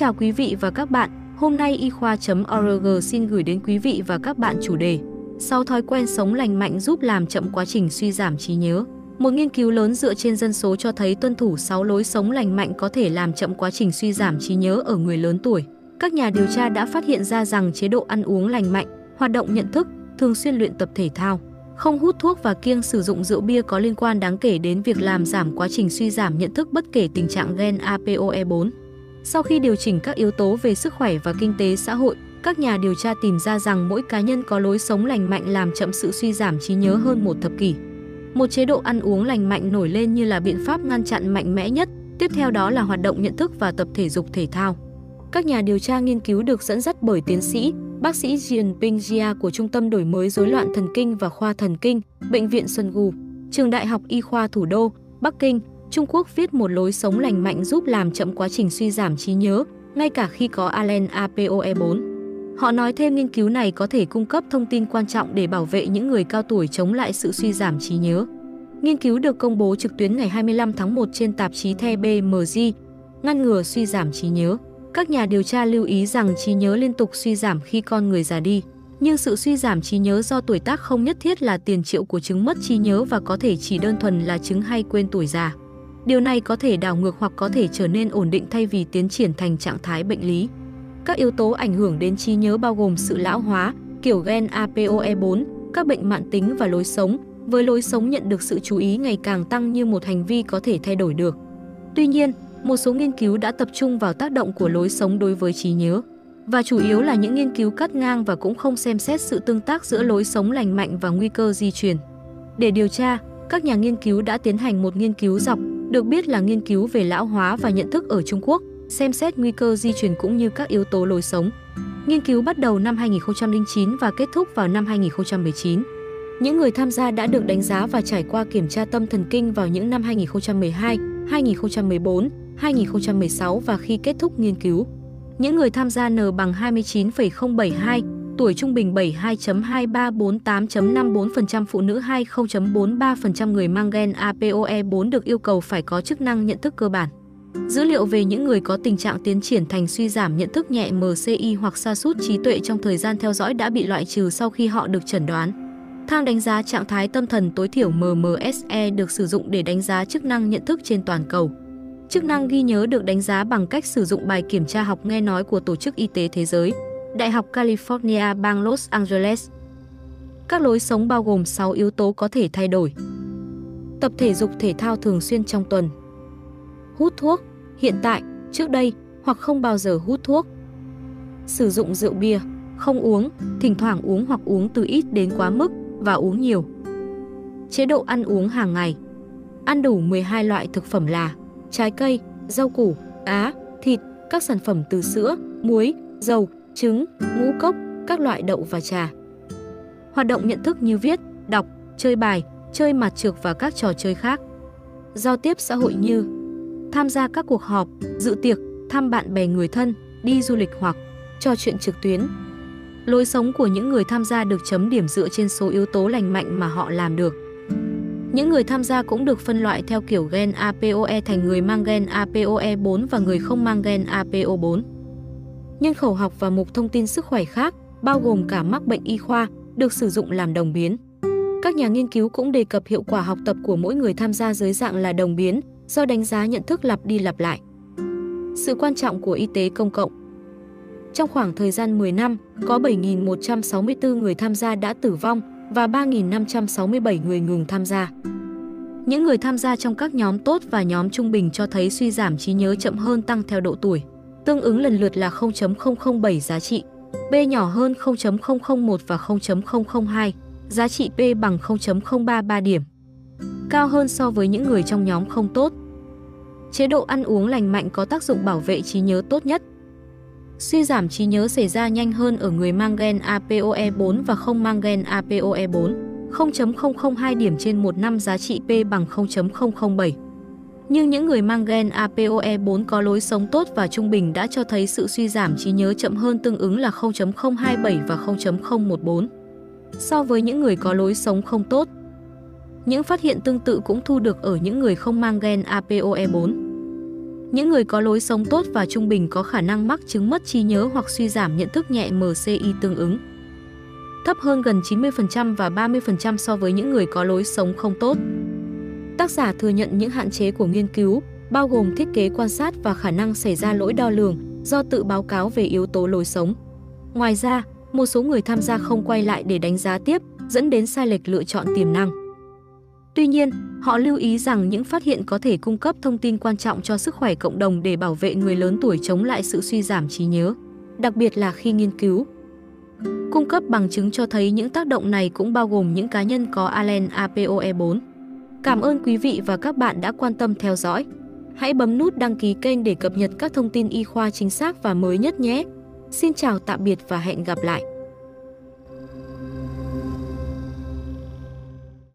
chào quý vị và các bạn. Hôm nay y khoa.org xin gửi đến quý vị và các bạn chủ đề 6 thói quen sống lành mạnh giúp làm chậm quá trình suy giảm trí nhớ. Một nghiên cứu lớn dựa trên dân số cho thấy tuân thủ 6 lối sống lành mạnh có thể làm chậm quá trình suy giảm trí nhớ ở người lớn tuổi. Các nhà điều tra đã phát hiện ra rằng chế độ ăn uống lành mạnh, hoạt động nhận thức, thường xuyên luyện tập thể thao, không hút thuốc và kiêng sử dụng rượu bia có liên quan đáng kể đến việc làm giảm quá trình suy giảm nhận thức bất kể tình trạng gen APOE4. Sau khi điều chỉnh các yếu tố về sức khỏe và kinh tế xã hội, các nhà điều tra tìm ra rằng mỗi cá nhân có lối sống lành mạnh làm chậm sự suy giảm trí nhớ hơn một thập kỷ. Một chế độ ăn uống lành mạnh nổi lên như là biện pháp ngăn chặn mạnh mẽ nhất, tiếp theo đó là hoạt động nhận thức và tập thể dục thể thao. Các nhà điều tra nghiên cứu được dẫn dắt bởi tiến sĩ, bác sĩ Jian Pingjia của Trung tâm Đổi mới rối loạn thần kinh và khoa thần kinh, Bệnh viện Xuân Gu, Trường Đại học Y khoa Thủ đô, Bắc Kinh, Trung Quốc viết một lối sống lành mạnh giúp làm chậm quá trình suy giảm trí nhớ, ngay cả khi có Alen APOE4. Họ nói thêm nghiên cứu này có thể cung cấp thông tin quan trọng để bảo vệ những người cao tuổi chống lại sự suy giảm trí nhớ. Nghiên cứu được công bố trực tuyến ngày 25 tháng 1 trên tạp chí The BMG, ngăn ngừa suy giảm trí nhớ. Các nhà điều tra lưu ý rằng trí nhớ liên tục suy giảm khi con người già đi, nhưng sự suy giảm trí nhớ do tuổi tác không nhất thiết là tiền triệu của chứng mất trí nhớ và có thể chỉ đơn thuần là chứng hay quên tuổi già. Điều này có thể đảo ngược hoặc có thể trở nên ổn định thay vì tiến triển thành trạng thái bệnh lý. Các yếu tố ảnh hưởng đến trí nhớ bao gồm sự lão hóa, kiểu gen APOE4, các bệnh mạng tính và lối sống, với lối sống nhận được sự chú ý ngày càng tăng như một hành vi có thể thay đổi được. Tuy nhiên, một số nghiên cứu đã tập trung vào tác động của lối sống đối với trí nhớ và chủ yếu là những nghiên cứu cắt ngang và cũng không xem xét sự tương tác giữa lối sống lành mạnh và nguy cơ di truyền. Để điều tra, các nhà nghiên cứu đã tiến hành một nghiên cứu dọc, được biết là nghiên cứu về lão hóa và nhận thức ở Trung Quốc, xem xét nguy cơ di truyền cũng như các yếu tố lối sống. Nghiên cứu bắt đầu năm 2009 và kết thúc vào năm 2019. Những người tham gia đã được đánh giá và trải qua kiểm tra tâm thần kinh vào những năm 2012, 2014, 2016 và khi kết thúc nghiên cứu. Những người tham gia N bằng 29,072, tuổi trung bình 72.2348.54%, phụ nữ 20.43% người mang gen APOE4 được yêu cầu phải có chức năng nhận thức cơ bản. Dữ liệu về những người có tình trạng tiến triển thành suy giảm nhận thức nhẹ MCI hoặc sa sút trí tuệ trong thời gian theo dõi đã bị loại trừ sau khi họ được chẩn đoán. Thang đánh giá trạng thái tâm thần tối thiểu MMSE được sử dụng để đánh giá chức năng nhận thức trên toàn cầu. Chức năng ghi nhớ được đánh giá bằng cách sử dụng bài kiểm tra học nghe nói của Tổ chức Y tế Thế giới, Đại học California bang Los Angeles. Các lối sống bao gồm 6 yếu tố có thể thay đổi. Tập thể dục thể thao thường xuyên trong tuần. Hút thuốc, hiện tại, trước đây hoặc không bao giờ hút thuốc. Sử dụng rượu bia, không uống, thỉnh thoảng uống hoặc uống từ ít đến quá mức và uống nhiều. Chế độ ăn uống hàng ngày. Ăn đủ 12 loại thực phẩm là trái cây, rau củ, á, thịt, các sản phẩm từ sữa, muối, dầu, trứng, ngũ cốc, các loại đậu và trà. Hoạt động nhận thức như viết, đọc, chơi bài, chơi mặt trược và các trò chơi khác. Giao tiếp xã hội như tham gia các cuộc họp, dự tiệc, thăm bạn bè người thân, đi du lịch hoặc trò chuyện trực tuyến. Lối sống của những người tham gia được chấm điểm dựa trên số yếu tố lành mạnh mà họ làm được. Những người tham gia cũng được phân loại theo kiểu gen APOE thành người mang gen APOE4 và người không mang gen APO4. Nhân khẩu học và mục thông tin sức khỏe khác, bao gồm cả mắc bệnh y khoa, được sử dụng làm đồng biến. Các nhà nghiên cứu cũng đề cập hiệu quả học tập của mỗi người tham gia dưới dạng là đồng biến, do đánh giá nhận thức lặp đi lặp lại. Sự quan trọng của y tế công cộng Trong khoảng thời gian 10 năm, có 7.164 người tham gia đã tử vong, và 3.567 người ngừng tham gia. Những người tham gia trong các nhóm tốt và nhóm trung bình cho thấy suy giảm trí nhớ chậm hơn tăng theo độ tuổi, tương ứng lần lượt là 0.007 giá trị, B nhỏ hơn 0.001 và 0.002, giá trị P bằng 0.033 điểm. Cao hơn so với những người trong nhóm không tốt. Chế độ ăn uống lành mạnh có tác dụng bảo vệ trí nhớ tốt nhất. Suy giảm trí nhớ xảy ra nhanh hơn ở người mang gen APOE4 và không mang gen APOE4, 0.002 điểm trên 1 năm giá trị P bằng 0.007. Nhưng những người mang gen APOE4 có lối sống tốt và trung bình đã cho thấy sự suy giảm trí nhớ chậm hơn tương ứng là 0.027 và 0.014. So với những người có lối sống không tốt, những phát hiện tương tự cũng thu được ở những người không mang gen APOE4. Những người có lối sống tốt và trung bình có khả năng mắc chứng mất trí nhớ hoặc suy giảm nhận thức nhẹ MCI tương ứng. Thấp hơn gần 90% và 30% so với những người có lối sống không tốt. Tác giả thừa nhận những hạn chế của nghiên cứu, bao gồm thiết kế quan sát và khả năng xảy ra lỗi đo lường do tự báo cáo về yếu tố lối sống. Ngoài ra, một số người tham gia không quay lại để đánh giá tiếp, dẫn đến sai lệch lựa chọn tiềm năng. Tuy nhiên, họ lưu ý rằng những phát hiện có thể cung cấp thông tin quan trọng cho sức khỏe cộng đồng để bảo vệ người lớn tuổi chống lại sự suy giảm trí nhớ, đặc biệt là khi nghiên cứu. Cung cấp bằng chứng cho thấy những tác động này cũng bao gồm những cá nhân có Allen APOE4. Cảm ơn quý vị và các bạn đã quan tâm theo dõi. Hãy bấm nút đăng ký kênh để cập nhật các thông tin y khoa chính xác và mới nhất nhé. Xin chào, tạm biệt và hẹn gặp lại.